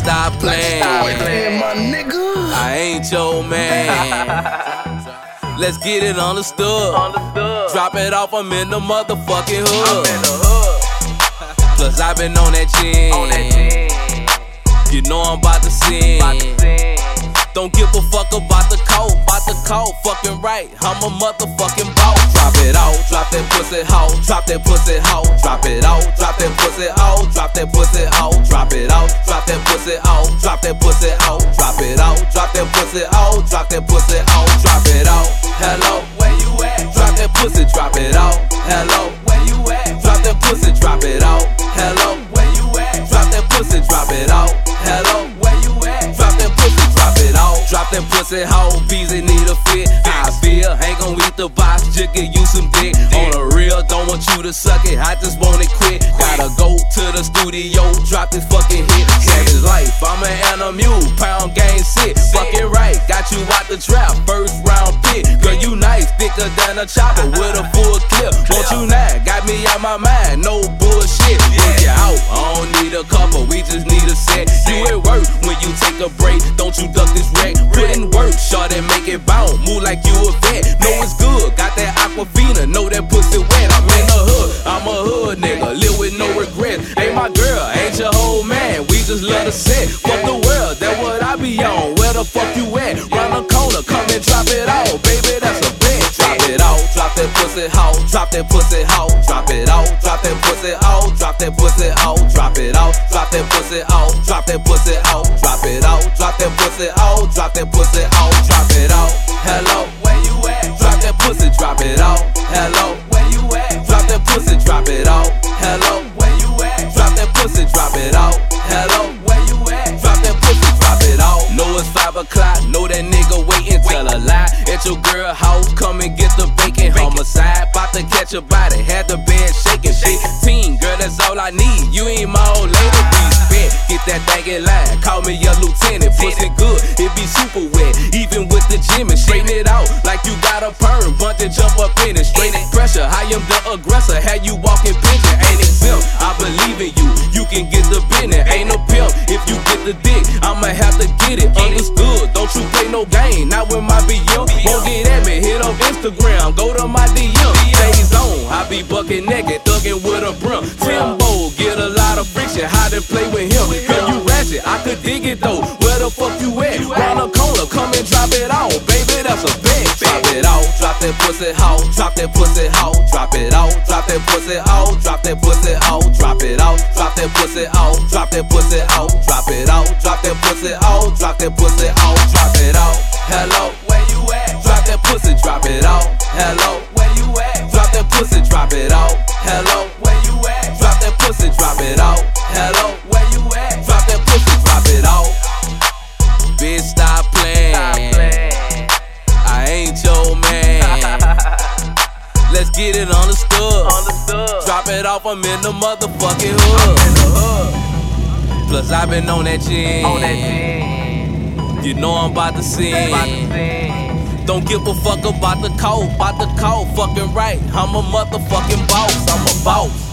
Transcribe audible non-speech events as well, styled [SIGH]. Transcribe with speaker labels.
Speaker 1: stop playing.
Speaker 2: my nigga.
Speaker 1: I ain't your man. [LAUGHS] Let's get it understood. Drop it off, I'm in the motherfucking hood. Plus, I've been on that chin. You know I'm about to sin. Don't give a fuck about the code, about the code, fucking right. I'm a motherfucking boss. Drop it out, drop that pussy hoe, drop that pussy hoe, drop it out, drop that pussy hoe, drop it out. Hello, where you at? Drop that pussy, drop it out. Hello, where you at? Drop that pussy, drop it out. Hello, where you at? Drop that pussy, drop it out. Hello, where you at? Drop that pussy, drop it out. Drop that pussy, hoe, Beezy need a fit. I feel, ain't gon' eat the box, want you to suck it, I just want it quit. Gotta go to the studio, drop this fucking hit. Savage life, I'm an animal, pound game sit. Fucking right, got you out the trap, first round pick. Girl, you nice, thicker than a chopper with a full clip. Want you now, got me out my mind, no bullshit. Work you out, I don't need a couple, we just need a set. You at work when you take a break, don't you duck this wreck. Put in work, short and make it bounce, move like you a vet. Know it's just love to set. Fuck the world, that what I be on. Where the fuck you at? Round the corner, come and drop it out, baby, that's a bet. Drop it out, drop that pussy hoe, drop that pussy hoe, drop it out, drop that pussy hoe, drop that pussy hoe, drop it out, drop that pussy hoe, drop that pussy hoe, drop it out, drop that pussy hoe, drop that pussy hoe, drop it out. Hello, your girl house, come and get the bacon. Homicide, bout to catch a body, had the bed shaking. 15, girl, that's all I need. You ain't my old lady, be spent. Get that thing in line, call me your lieutenant. Pussy good, it be super wet. And straighten it out like you got a perm. And jump up in it, straight pressure. I am the aggressor, had you walking pigeon. Ain't exempt, I believe in you. You can get the business, ain't no pimp. If you get the dick, I'ma have to get it. Understood, don't you play no game. Not with my BM. Won't get at me, hit up Instagram, go to my DM. Days on, I be bucking naked, thugging with a brim. Timbo, get a lot of friction, how to play with him. Girl, you ratchet, I could dig it though. Where the fuck you at? Pussy hoe, drop that pussy hoe, drop it out, drop that pussy hoe, drop that pussy hoe, drop it out, drop that pussy hoe, drop that pussy hoe, drop it out, drop that pussy hoe, drop that pussy hoe, drop it out. Hello, get it understood. Drop it off, I'm in the motherfucking hood. Plus, I've been on that chin. You know I'm about to sin. Don't give a fuck about the code, about the code, fucking right. I'm a motherfucking boss, I'm a boss.